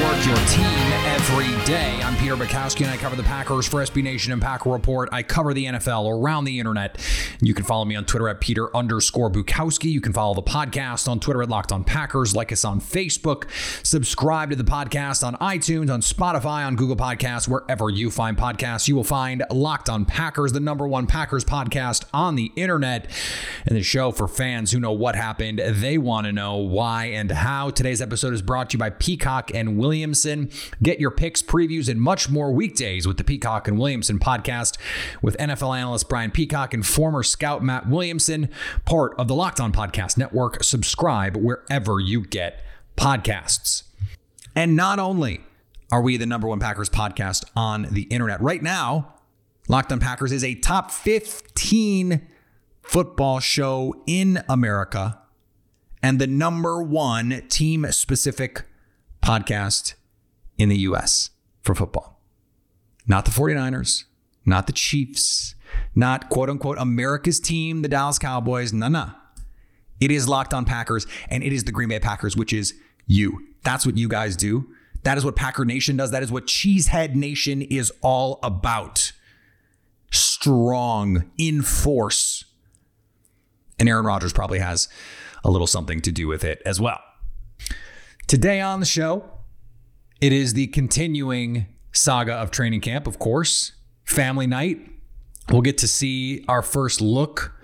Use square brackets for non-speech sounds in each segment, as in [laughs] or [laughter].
Network, your team every day. I'm Peter Bukowski, and I cover the Packers for SB Nation and Packer Report. I cover the NFL around the internet. You can follow me on Twitter at Peter underscore Bukowski. You can follow the podcast on Twitter at Locked On Packers. Like us on Facebook. Subscribe to the podcast on iTunes, on Spotify, on Google Podcasts, wherever you find podcasts. You will find Locked On Packers, the number one Packers podcast on the internet, and the show for fans who know what happened. They want to know why and how. Today's episode is brought to you by Peacock and Williamson. Get your picks, previews, and much more weekdays with the Peacock and Williamson podcast with NFL analyst Brian Peacock and former scout Matt Williamson, part of the Locked On Podcast Network. Subscribe wherever you get podcasts. And not only are we the number one Packers podcast on the internet right now, Locked On Packers is a top 15 football show in America and the number one team specific podcast in the US for football. Not the 49ers, not the Chiefs, not quote unquote America's team, the Dallas Cowboys. No, no. It is Locked On Packers and it is the Green Bay Packers, which is you. That's what you guys do. That is what Packer Nation does. That is what Cheesehead Nation is all about. Strong, in force. And Aaron Rodgers probably has a little something to do with it as well. Today on the show, it is the continuing saga of training camp, of course. Family night. We'll get to see our first look.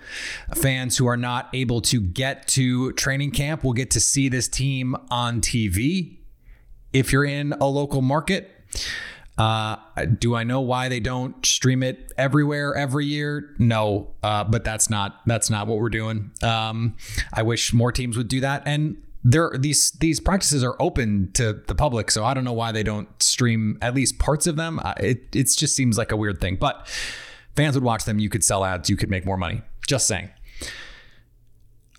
Fans who are not able to get to training camp will get to see this team on TV. If you're in a local market, uh, do I know why they don't stream it everywhere every year? No, uh, but that's not that's not what we're doing. Um, I wish more teams would do that. And there these these practices are open to the public, so I don't know why they don't stream at least parts of them. It it just seems like a weird thing, but fans would watch them. You could sell ads. You could make more money. Just saying.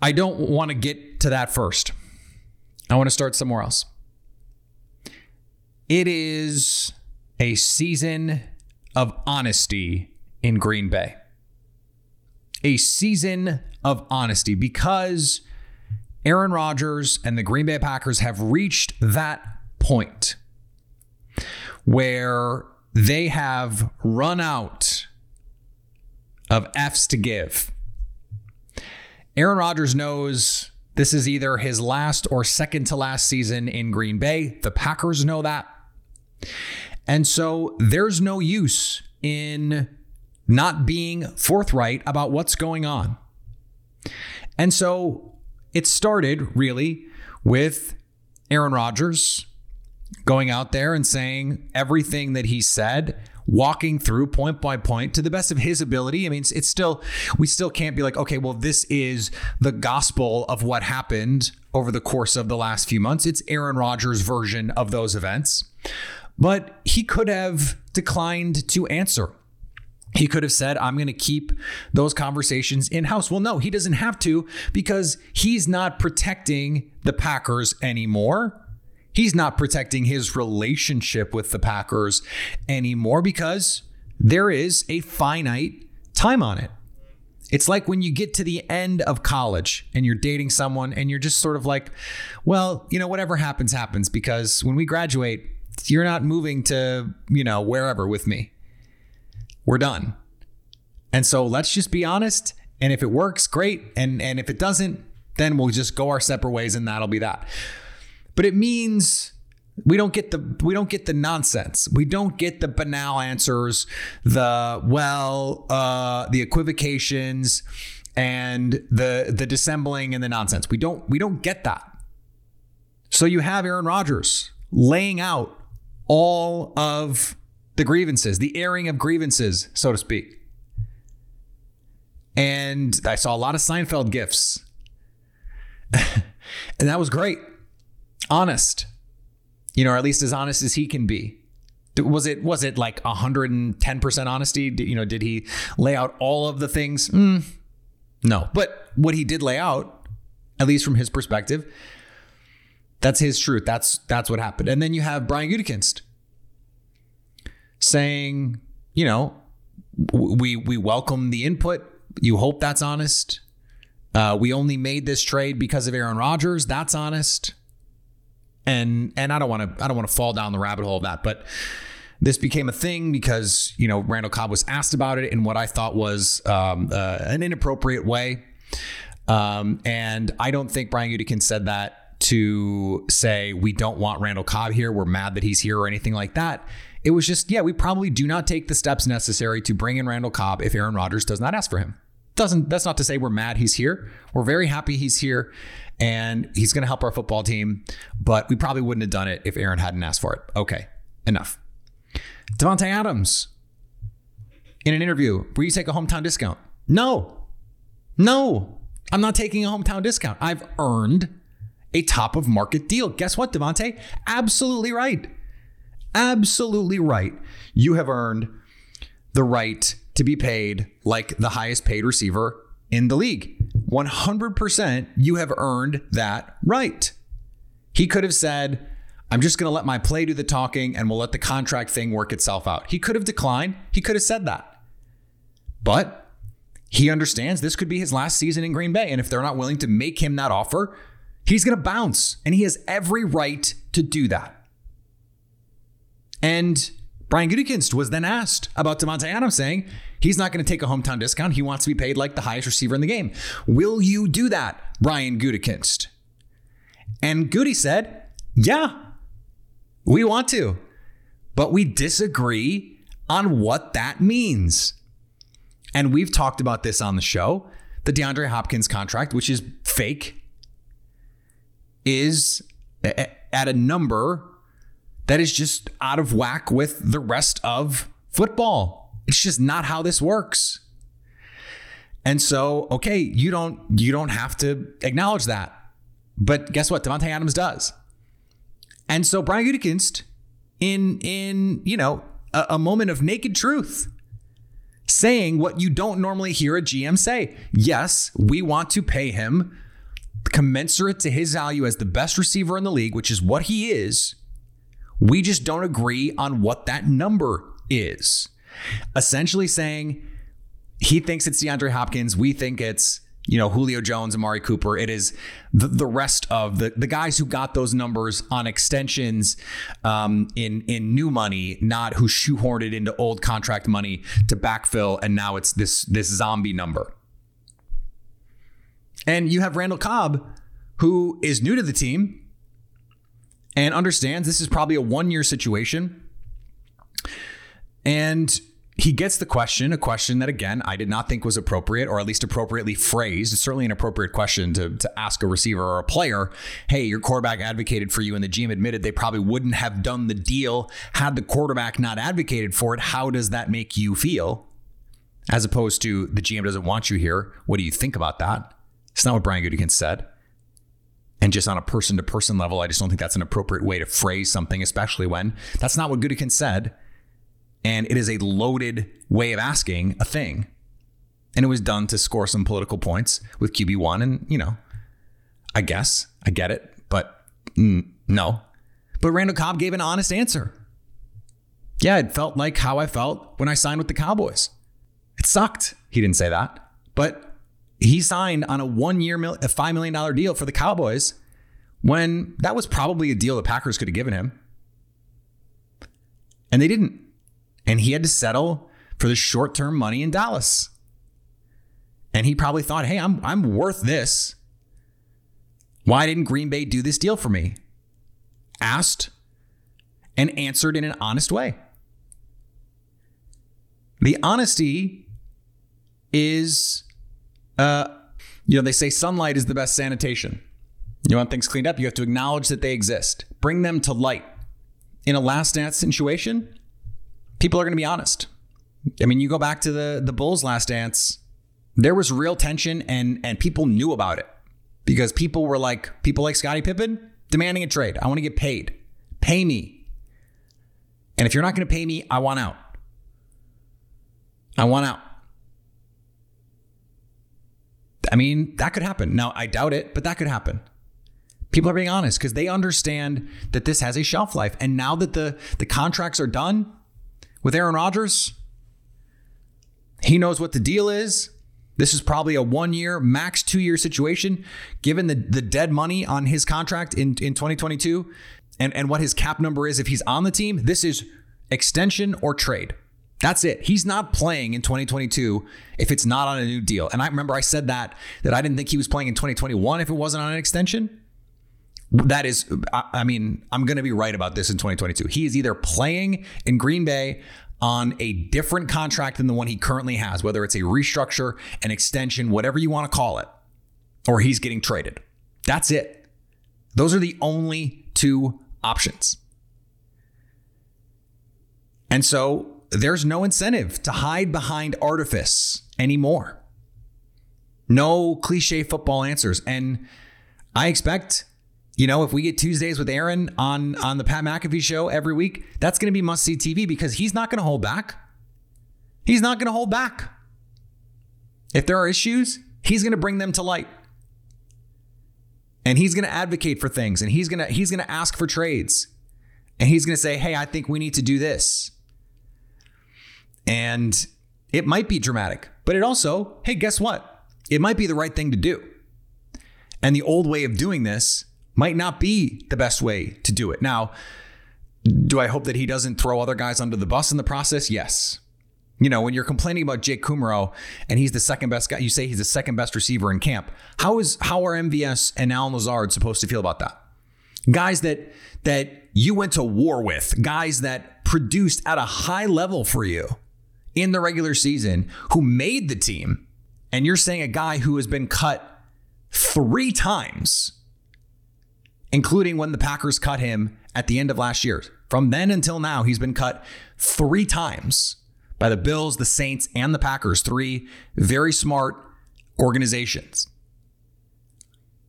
I don't want to get to that first. I want to start somewhere else. It is a season of honesty in Green Bay. A season of honesty because Aaron Rodgers and the Green Bay Packers have reached that point where they have run out of F's to give. Aaron Rodgers knows this is either his last or second to last season in Green Bay. The Packers know that. And so there's no use in not being forthright about what's going on. And so it started really with Aaron Rodgers going out there and saying everything that he said, walking through point by point to the best of his ability. I mean, it's, it's still, we still can't be like, okay, well, this is the gospel of what happened over the course of the last few months. It's Aaron Rodgers' version of those events. But he could have declined to answer. He could have said, I'm going to keep those conversations in house. Well, no, he doesn't have to because he's not protecting the Packers anymore. He's not protecting his relationship with the Packers anymore because there is a finite time on it. It's like when you get to the end of college and you're dating someone and you're just sort of like, well, you know, whatever happens, happens because when we graduate, you're not moving to, you know, wherever with me. We're done. And so let's just be honest. And if it works, great. And and if it doesn't, then we'll just go our separate ways and that'll be that. But it means We don't get the we don't get the nonsense. We don't get the banal answers, the well, uh, the equivocations, and the the dissembling and the nonsense. We don't we don't get that. So you have Aaron Rodgers laying out all of the grievances, the airing of grievances, so to speak. And I saw a lot of Seinfeld gifts. [laughs] and that was great. Honest. You know, or at least as honest as he can be. Was it was it like 110% honesty? You know, did he lay out all of the things? Mm, no. But what he did lay out, at least from his perspective, that's his truth. That's that's what happened. And then you have Brian Gutekunst saying, you know, we we welcome the input. You hope that's honest. Uh, we only made this trade because of Aaron Rodgers. That's honest. And and I don't want to I don't want to fall down the rabbit hole of that, but this became a thing because you know Randall Cobb was asked about it in what I thought was um, uh, an inappropriate way, um, and I don't think Brian Gutekunst said that to say we don't want Randall Cobb here, we're mad that he's here or anything like that. It was just yeah, we probably do not take the steps necessary to bring in Randall Cobb if Aaron Rodgers does not ask for him. Doesn't that's not to say we're mad he's here. We're very happy he's here and he's going to help our football team, but we probably wouldn't have done it if Aaron hadn't asked for it. Okay, enough. Davante Adams in an interview, will you take a hometown discount? No. No. I'm not taking a hometown discount. I've earned a top of market deal. Guess what, Davante? Absolutely right. Absolutely right. You have earned the right to be paid like the highest paid receiver in the league. 100% you have earned that right. He could have said, I'm just going to let my play do the talking and we'll let the contract thing work itself out. He could have declined. He could have said that. But he understands this could be his last season in Green Bay. And if they're not willing to make him that offer, he's going to bounce. And he has every right to do that. And Brian Gutekunst was then asked about Davante Adams, saying he's not going to take a hometown discount. He wants to be paid like the highest receiver in the game. Will you do that, Brian Gutekunst? And Gutey said, "Yeah, we want to, but we disagree on what that means." And we've talked about this on the show. The DeAndre Hopkins contract, which is fake, is at a number that is just out of whack with the rest of football. It's just not how this works. And so, okay, you don't you don't have to acknowledge that. But guess what? Davante Adams does. And so Brian Gutekunst, in in you know a, a moment of naked truth, saying what you don't normally hear a GM say. Yes, we want to pay him commensurate to his value as the best receiver in the league, which is what he is. We just don't agree on what that number is. Essentially saying he thinks it's DeAndre Hopkins. We think it's, you know, Julio Jones, Amari Cooper. It is the, the rest of the, the guys who got those numbers on extensions um, in, in new money, not who shoehorned it into old contract money to backfill. And now it's this, this zombie number. And you have Randall Cobb, who is new to the team and understands this is probably a one year situation. And he gets the question, a question that, again, I did not think was appropriate or at least appropriately phrased. It's certainly an appropriate question to, to ask a receiver or a player. Hey, your quarterback advocated for you, and the GM admitted they probably wouldn't have done the deal had the quarterback not advocated for it. How does that make you feel? As opposed to the GM doesn't want you here. What do you think about that? It's not what Brian Gutekunst said. And just on a person to person level, I just don't think that's an appropriate way to phrase something, especially when that's not what Gutekunst said. And it is a loaded way of asking a thing. And it was done to score some political points with QB1. And, you know, I guess I get it, but mm, no. But Randall Cobb gave an honest answer. Yeah, it felt like how I felt when I signed with the Cowboys. It sucked. He didn't say that. But he signed on a one year, a $5 million deal for the Cowboys when that was probably a deal the Packers could have given him. And they didn't. And he had to settle for the short term money in Dallas. And he probably thought, hey, I'm, I'm worth this. Why didn't Green Bay do this deal for me? Asked and answered in an honest way. The honesty is, uh, you know, they say sunlight is the best sanitation. You want things cleaned up, you have to acknowledge that they exist, bring them to light. In a last dance situation, people are going to be honest. I mean, you go back to the the Bulls last dance, there was real tension and and people knew about it because people were like people like Scottie Pippen demanding a trade. I want to get paid. Pay me. And if you're not going to pay me, I want out. I want out. I mean, that could happen. Now, I doubt it, but that could happen. People are being honest because they understand that this has a shelf life. And now that the, the contracts are done with Aaron Rodgers, he knows what the deal is. This is probably a one year, max two year situation, given the, the dead money on his contract in, in 2022 and, and what his cap number is if he's on the team. This is extension or trade. That's it. He's not playing in 2022 if it's not on a new deal. And I remember I said that that I didn't think he was playing in 2021 if it wasn't on an extension. That is, I mean, I'm going to be right about this in 2022. He is either playing in Green Bay on a different contract than the one he currently has, whether it's a restructure, an extension, whatever you want to call it, or he's getting traded. That's it. Those are the only two options. And so there's no incentive to hide behind artifice anymore. No cliche football answers. And I expect, you know, if we get Tuesdays with Aaron on on the Pat McAfee show every week, that's going to be must see TV because he's not going to hold back. He's not going to hold back. If there are issues, he's going to bring them to light. And he's going to advocate for things and he's going to he's going to ask for trades. And he's going to say, "Hey, I think we need to do this." And it might be dramatic, but it also, hey, guess what? It might be the right thing to do. And the old way of doing this might not be the best way to do it. Now, do I hope that he doesn't throw other guys under the bus in the process? Yes. You know, when you're complaining about Jake Kumerow and he's the second best guy, you say he's the second best receiver in camp. How is how are MVS and Allen Lazard supposed to feel about that? Guys that that you went to war with, guys that produced at a high level for you in the regular season who made the team, and you're saying a guy who has been cut three times, including when the Packers cut him at the end of last year. From then until now, he's been cut three times by the Bills, the Saints, and the Packers. Three very smart organizations.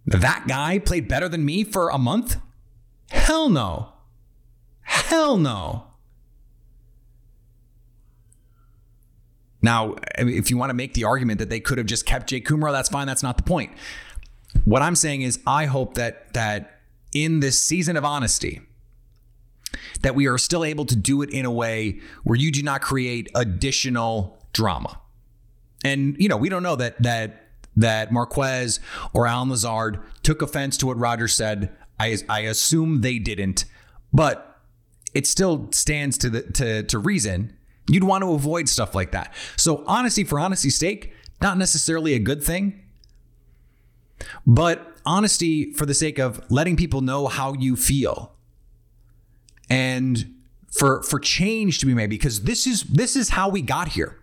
That guy played better than me for a month? Hell no. Hell no. Now, if you want to make the argument that they could have just kept Jake Kumerow, that's fine. That's not the point. What I'm saying is, I hope that that in this season of honesty, that we are still able to do it in a way where you do not create additional drama. And you know, we don't know that that that Marquez or Allen Lazard took offense to what Rodgers said. I I assume they didn't, but it still stands to the to to reason You'd want to avoid stuff like that. So, honesty for honesty's sake, not necessarily a good thing, but honesty for the sake of letting people know how you feel and for for change to be made because this is this is how we got here.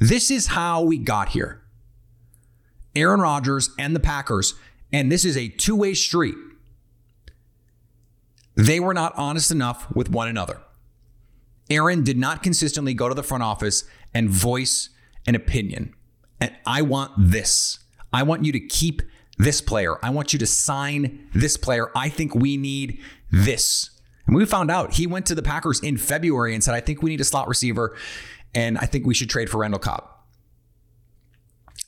This is how we got here. Aaron Rodgers and the Packers, and this is a two-way street. They were not honest enough with one another. Aaron did not consistently go to the front office and voice an opinion. And I want this. I want you to keep this player. I want you to sign this player. I think we need this. And we found out he went to the Packers in February and said, I think we need a slot receiver and I think we should trade for Randall Cobb.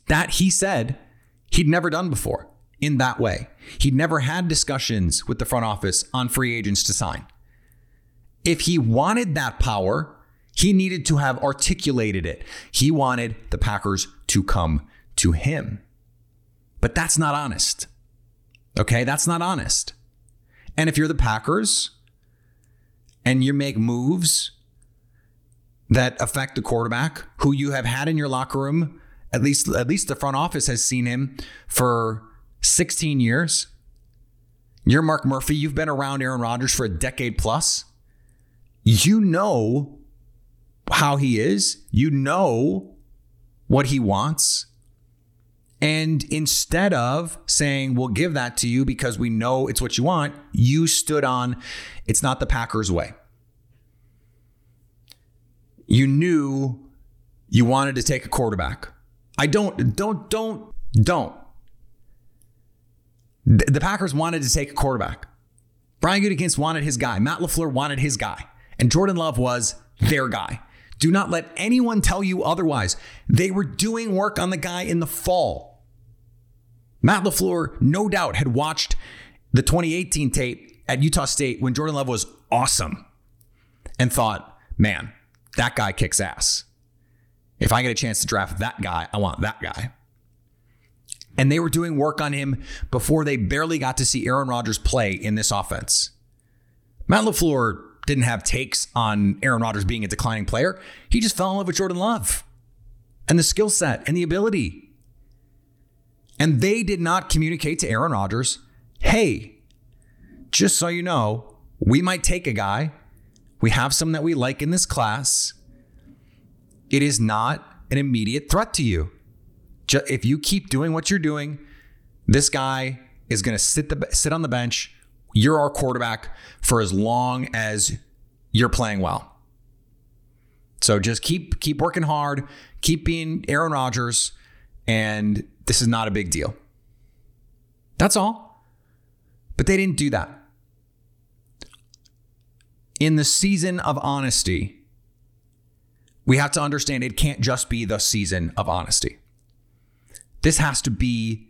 That he said he'd never done before in that way. He'd never had discussions with the front office on free agents to sign. If he wanted that power, he needed to have articulated it. He wanted the Packers to come to him. But that's not honest. Okay, that's not honest. And if you're the Packers and you make moves that affect the quarterback who you have had in your locker room, at least at least the front office has seen him for 16 years. You're Mark Murphy, you've been around Aaron Rodgers for a decade plus. You know how he is, you know what he wants. And instead of saying, we'll give that to you because we know it's what you want, you stood on, it's not the Packers way. You knew you wanted to take a quarterback. I don't, don't, don't, don't. The Packers wanted to take a quarterback. Brian Gutekunst wanted his guy. Matt LaFleur wanted his guy. And Jordan Love was their guy. Do not let anyone tell you otherwise. They were doing work on the guy in the fall. Matt LaFleur, no doubt, had watched the 2018 tape at Utah State when Jordan Love was awesome and thought, man, that guy kicks ass. If I get a chance to draft that guy, I want that guy. And they were doing work on him before they barely got to see Aaron Rodgers play in this offense. Matt LaFleur didn't have takes on Aaron Rodgers being a declining player. He just fell in love with Jordan Love and the skill set and the ability. And they did not communicate to Aaron Rodgers, hey, just so you know, we might take a guy. We have some that we like in this class. It is not an immediate threat to you. If you keep doing what you're doing, this guy is going to sit the sit on the bench you're our quarterback for as long as you're playing well. So just keep keep working hard, keep being Aaron Rodgers, and this is not a big deal. That's all. But they didn't do that. In the season of honesty, we have to understand it can't just be the season of honesty. This has to be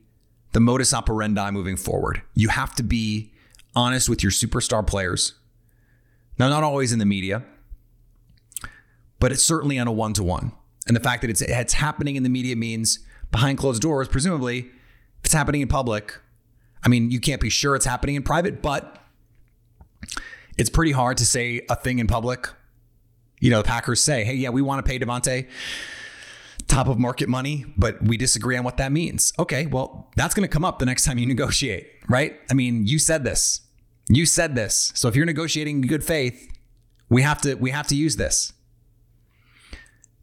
the modus operandi moving forward. You have to be honest with your superstar players. Now, not always in the media, but it's certainly on a one to one. And the fact that it's, it's happening in the media means behind closed doors, presumably, if it's happening in public, I mean, you can't be sure it's happening in private, but it's pretty hard to say a thing in public. You know, the Packers say, hey, yeah, we want to pay Davante top of market money, but we disagree on what that means. Okay, well, that's going to come up the next time you negotiate, right? I mean, you said this. You said this. So if you're negotiating in good faith, we have to we have to use this.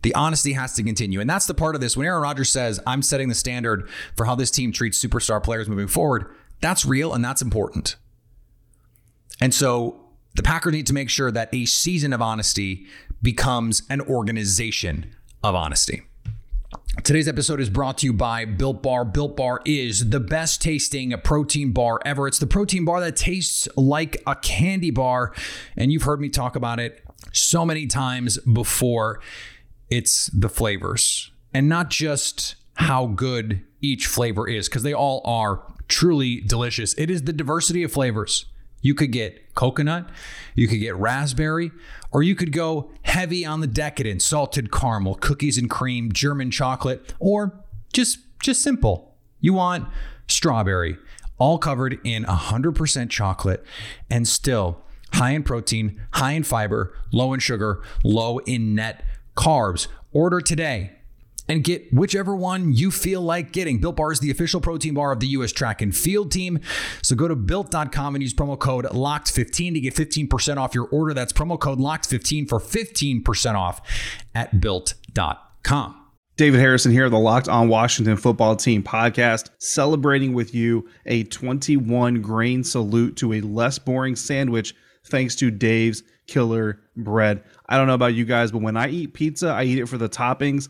The honesty has to continue. And that's the part of this. When Aaron Rodgers says, I'm setting the standard for how this team treats superstar players moving forward, that's real and that's important. And so the Packers need to make sure that a season of honesty becomes an organization of honesty. Today's episode is brought to you by Built Bar. Built Bar is the best tasting protein bar ever. It's the protein bar that tastes like a candy bar. And you've heard me talk about it so many times before. It's the flavors and not just how good each flavor is, because they all are truly delicious. It is the diversity of flavors. You could get coconut, you could get raspberry, or you could go heavy on the decadent salted caramel, cookies and cream, German chocolate, or just just simple. You want strawberry, all covered in 100% chocolate and still high in protein, high in fiber, low in sugar, low in net carbs. Order today and get whichever one you feel like getting. Built Bar is the official protein bar of the U.S. track and field team. So go to built.com and use promo code LOCKED15 to get 15% off your order. That's promo code LOCKED15 for 15% off at built.com. David Harrison here, the Locked On Washington Football Team podcast, celebrating with you a 21 grain salute to a less boring sandwich thanks to Dave's Killer Bread. I don't know about you guys, but when I eat pizza, I eat it for the toppings,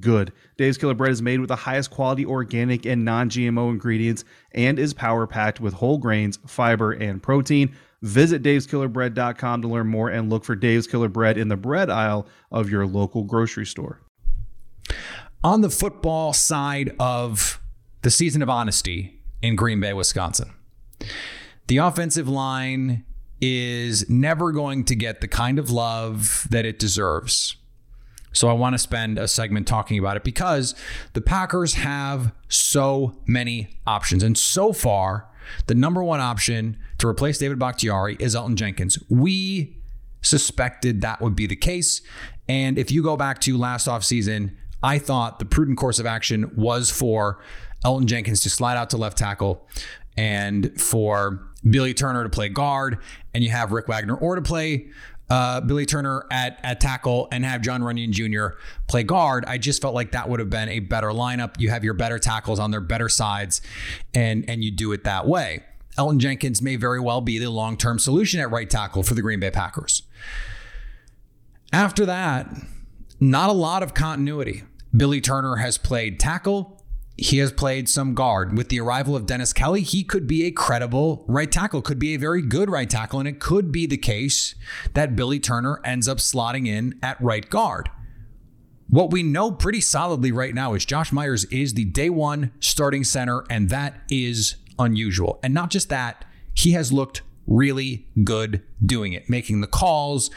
good. Dave's Killer Bread is made with the highest quality organic and non GMO ingredients and is power packed with whole grains, fiber, and protein. Visit daveskillerbread.com to learn more and look for Dave's Killer Bread in the bread aisle of your local grocery store. On the football side of the season of honesty in Green Bay, Wisconsin, the offensive line is never going to get the kind of love that it deserves. So I want to spend a segment talking about it because the Packers have so many options. And so far, the number one option to replace David Bakhtiari is Elgton Jenkins. We suspected that would be the case. And if you go back to last offseason, I thought the prudent course of action was for Elgton Jenkins to slide out to left tackle and for Billy Turner to play guard, and you have Rick Wagner or to play uh, Billy Turner at at tackle and have John Runyan Jr. play guard. I just felt like that would have been a better lineup. You have your better tackles on their better sides, and and you do it that way. Elgton Jenkins may very well be the long term solution at right tackle for the Green Bay Packers. After that, not a lot of continuity. Billy Turner has played tackle. He has played some guard. With the arrival of Dennis Kelly, he could be a credible right tackle, could be a very good right tackle, and it could be the case that Billy Turner ends up slotting in at right guard. What we know pretty solidly right now is Josh Myers is the day one starting center, and that is unusual. And not just that, he has looked really good doing it, making the calls,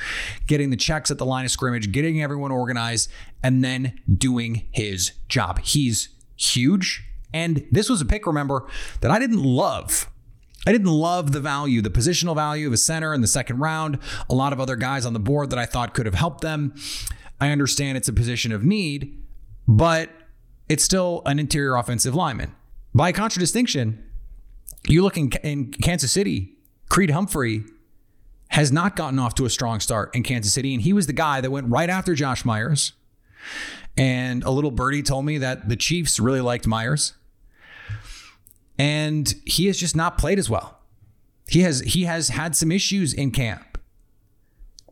getting the checks at the line of scrimmage, getting everyone organized, and then doing his job. He's huge. And this was a pick, remember, that I didn't love. I didn't love the value, the positional value of a center in the second round. A lot of other guys on the board that I thought could have helped them. I understand it's a position of need, but it's still an interior offensive lineman. By contradistinction, you look in, in Kansas City, Creed Humphrey has not gotten off to a strong start in Kansas City, and he was the guy that went right after Josh Myers. And a little birdie told me that the Chiefs really liked Myers. And he has just not played as well. He has he has had some issues in camp.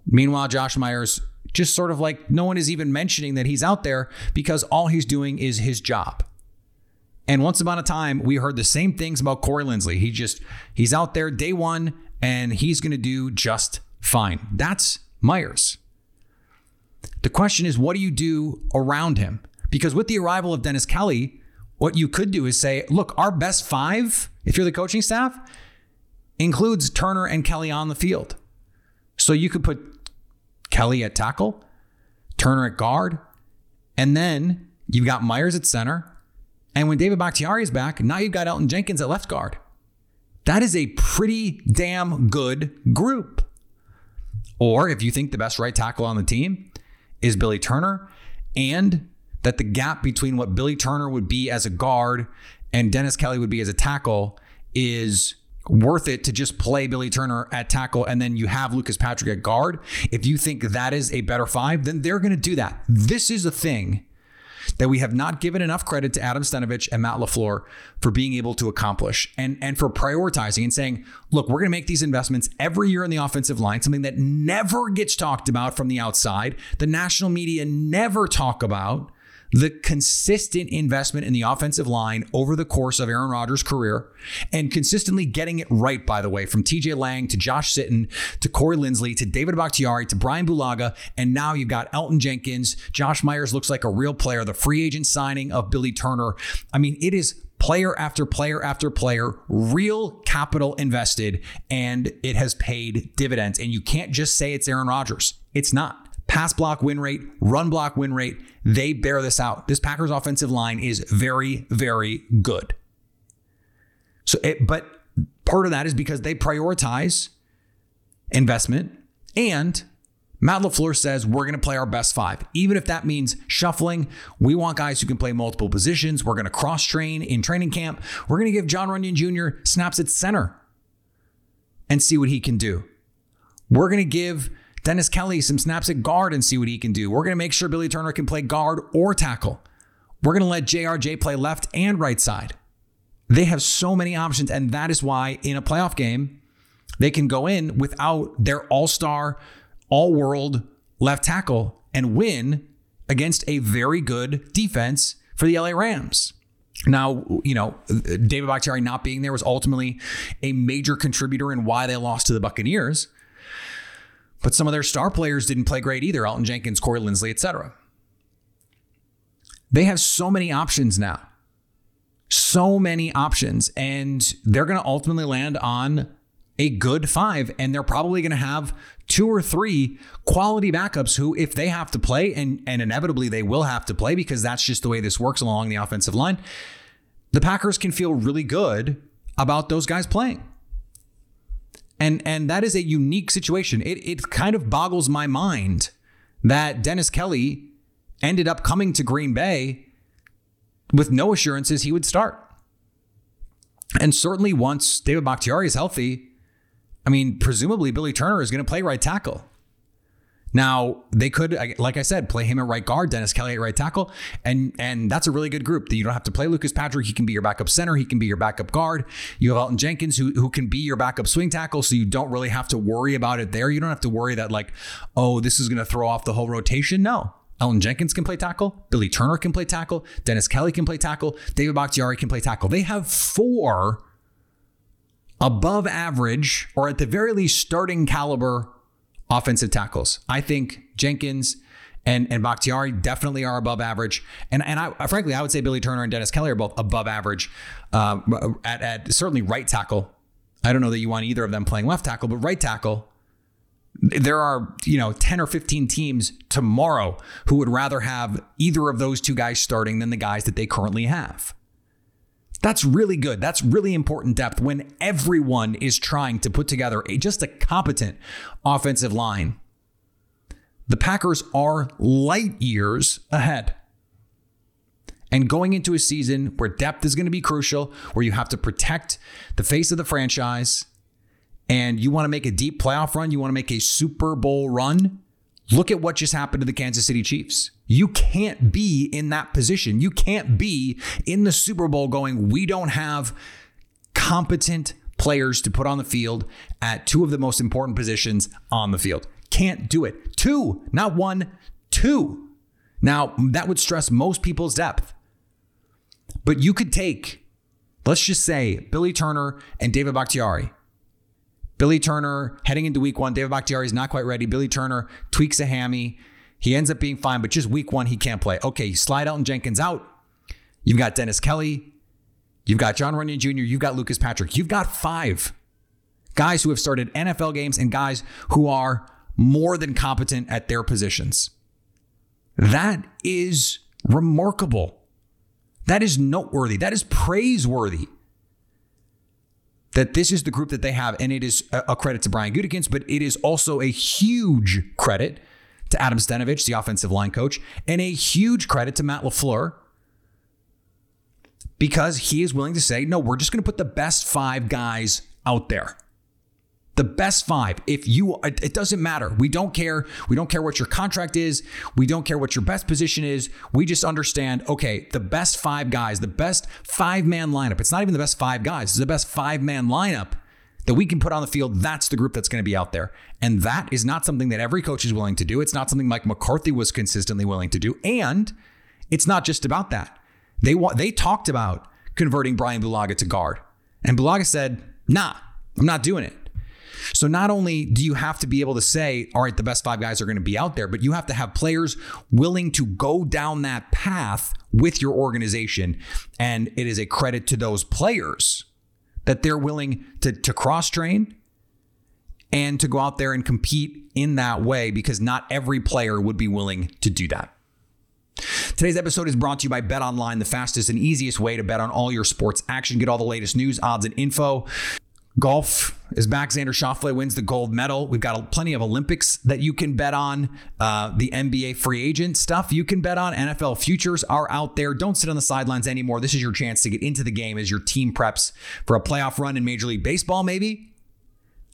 Meanwhile, Josh Myers just sort of like no one is even mentioning that he's out there because all he's doing is his job. And once upon a time, we heard the same things about Corey Linsley. He just he's out there day one and he's going to do just fine. That's Myers. The question is, what do you do around him? Because with the arrival of Dennis Kelly, what you could do is say, look, our best five, if you're the coaching staff, includes Turner and Kelly on the field. So you could put Kelly at tackle, Turner at guard, and then you've got Myers at center. And when David Bakhtiari is back, now you've got Elgton Jenkins at left guard. That is a pretty damn good group. Or if you think the best right tackle on the team is Billy Turner, and that the gap between what Billy Turner would be as a guard and Dennis Kelly would be as a tackle is worth it to just play Billy Turner at tackle and then you have Lucas Patrick at guard. If you think that is a better five, then they're going to do that. This is a thing that we have not given enough credit to Adam Stenavich and Matt LaFleur for being able to accomplish and, and for prioritizing and saying, look, we're going to make these investments every year in the offensive line, something that never gets talked about from the outside. The national media never talk about the consistent investment in the offensive line over the course of Aaron Rodgers' career and consistently getting it right, by the way, from TJ Lang to Josh Sitton to Corey Linsley to David Bakhtiari to Brian Bulaga. And now you've got Elgton Jenkins. Josh Myers looks like a real player. The free agent signing of Billy Turner. I mean, it is player after player after player, real capital invested, and it has paid dividends. And you can't just say it's Aaron Rodgers. It's not pass block win rate, run block win rate, they bear this out. This Packers offensive line is very, very good. So, it, but part of that is because they prioritize investment and Matt LaFleur says we're going to play our best five. Even if that means shuffling, we want guys who can play multiple positions. We're going to cross train in training camp. We're going to give John Runyan Jr. snaps at center and see what he can do. We're going to give Dennis Kelly some snaps at guard and see what he can do. We're going to make sure Billy Turner can play guard or tackle. We're going to let JRJ play left and right side. They have so many options, and that is why in a playoff game, they can go in without their all star, all world left tackle and win against a very good defense for the LA Rams. Now, you know, David Bakhtiari not being there was ultimately a major contributor in why they lost to the Buccaneers. But some of their star players didn't play great either. Elgton Jenkins, Corey Linsley, etc. They have so many options now. So many options. And they're going to ultimately land on a good five, and they're probably going to have two or three quality backups who, if they have to play, and, and inevitably they will have to play because that's just the way this works along the offensive line, the Packers can feel really good about those guys playing. And, and that is a unique situation. It, it kind of boggles my mind that Dennis Kelly ended up coming to Green Bay with no assurances he would start. And certainly once David Bakhtiari is healthy, I mean, presumably Billy Turner is going to play right tackle. Now they could, like I said, play him at right guard, Dennis Kelly at right tackle, and and that's a really good group. That you don't have to play Lucas Patrick. He can be your backup center. He can be your backup guard. You have Elgton Jenkins who who can be your backup swing tackle, so you don't really have to worry about it there. You don't have to worry that like, oh, this is going to throw off the whole rotation. No, Elgton Jenkins can play tackle. Billy Turner can play tackle. Dennis Kelly can play tackle. David Bakhtiari can play tackle. They have four above average, or at the very least, starting caliber offensive tackles. I think Jenkins and, and Bakhtiari definitely are above average. And and I frankly, I would say Billy Turner and Dennis Kelly are both above average uh, at, at certainly right tackle. I don't know that you want either of them playing left tackle, but right tackle, there are, you know, 10 or 15 teams tomorrow who would rather have either of those two guys starting than the guys that they currently have. That's really good. That's really important depth when everyone is trying to put together a, just a competent offensive line. The Packers are light years ahead. And going into a season where depth is going to be crucial, where you have to protect the face of the franchise, and you want to make a deep playoff run, you want to make a Super Bowl run, look at what just happened to the Kansas City Chiefs. You can't be in that position. You can't be in the Super Bowl going, we don't have competent players to put on the field at two of the most important positions on the field. Can't do it. Two, not one, two. Now, that would stress most people's depth. But you could take, let's just say, Billy Turner and David Bakhtiari. Billy Turner heading into week one, David Bakhtiari is not quite ready. Billy Turner tweaks a hammy. He ends up being fine, but just week one, he can't play. Okay, you slide Elgton Jenkins out. You've got Dennis Kelly. You've got John Runyan Jr. You've got Lucas Patrick. You've got five guys who have started NFL games and guys who are more than competent at their positions. That is remarkable. That is noteworthy. That is praiseworthy. That this is the group that they have, and it is a credit to Brian Gutekunst, but it is also a huge credit to Adam Stenavich, the offensive line coach, and a huge credit to Matt LaFleur because he is willing to say, no, we're just going to put the best five guys out there. The best five. If you, it doesn't matter. We don't care. We don't care what your contract is. We don't care what your best position is. We just understand, okay, the best five guys, the best five man lineup. It's not even the best five guys, it's the best five man lineup that we can put on the field, that's the group that's going to be out there. And that is not something that every coach is willing to do. It's not something Mike McCarthy was consistently willing to do. And it's not just about that. They want, they talked about converting Brian Bulaga to guard. And Bulaga said, nah, I'm not doing it. So not only do you have to be able to say, all right, the best five guys are going to be out there, but you have to have players willing to go down that path with your organization. And it is a credit to those players that they're willing to, to cross train and to go out there and compete in that way because not every player would be willing to do that. Today's episode is brought to you by Bet Online, the fastest and easiest way to bet on all your sports action. Get all the latest news, odds, and info. Golf is back. Xander Schauffele wins the gold medal. We've got plenty of Olympics that you can bet on. Uh, the NBA free agent stuff you can bet on. NFL futures are out there. Don't sit on the sidelines anymore. This is your chance to get into the game as your team preps for a playoff run in Major League Baseball, maybe.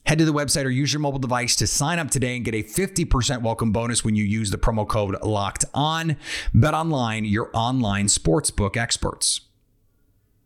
Head to the website or use your mobile device to sign up today and get a 50% welcome bonus when you use the promo code locked on. Bet online, your online sportsbook experts.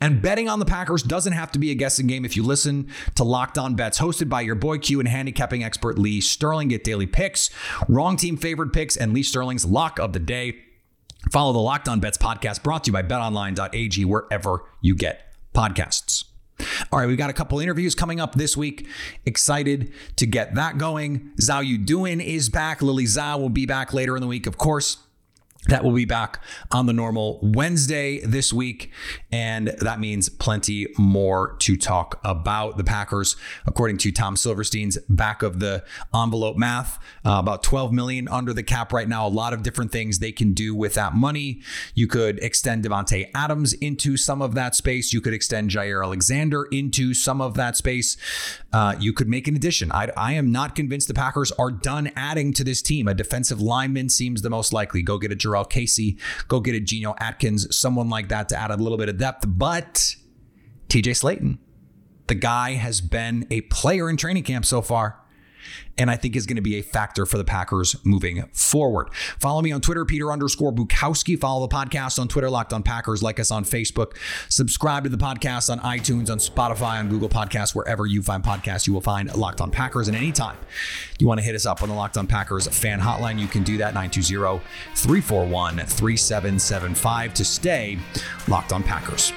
And betting on the Packers doesn't have to be a guessing game if you listen to Locked On Bets, hosted by your boy Q and handicapping expert Lee Sterling. Get daily picks, wrong team favored picks, and Lee Sterling's lock of the day. Follow the Locked On Bets podcast brought to you by betonline.ag wherever you get podcasts. All right, we've got a couple interviews coming up this week. Excited to get that going. Zhao Yuduin is back. Lily Zhao will be back later in the week, of course. That will be back on the normal Wednesday this week. And that means plenty more to talk about. The Packers, according to Tom Silverstein's back of the envelope math, uh, about 12 million under the cap right now. A lot of different things they can do with that money. You could extend Davante Adams into some of that space. You could extend Jaire Alexander into some of that space. Uh, you could make an addition. I, I am not convinced the Packers are done adding to this team. A defensive lineman seems the most likely. Go get a Jurrell Casey, go get a Geno Atkins, someone like that to add a little bit of depth. But TJ Slaton, the guy has been a player in training camp so far and I think is going to be a factor for the Packers moving forward. Follow me on Twitter, Peter underscore Bukowski. Follow the podcast on Twitter, Locked on Packers. Like us on Facebook. Subscribe to the podcast on iTunes, on Spotify, on Google Podcasts, wherever you find podcasts, you will find Locked on Packers. And anytime you want to hit us up on the Locked on Packers fan hotline, you can do that 920 341 3775 to stay Locked on Packers.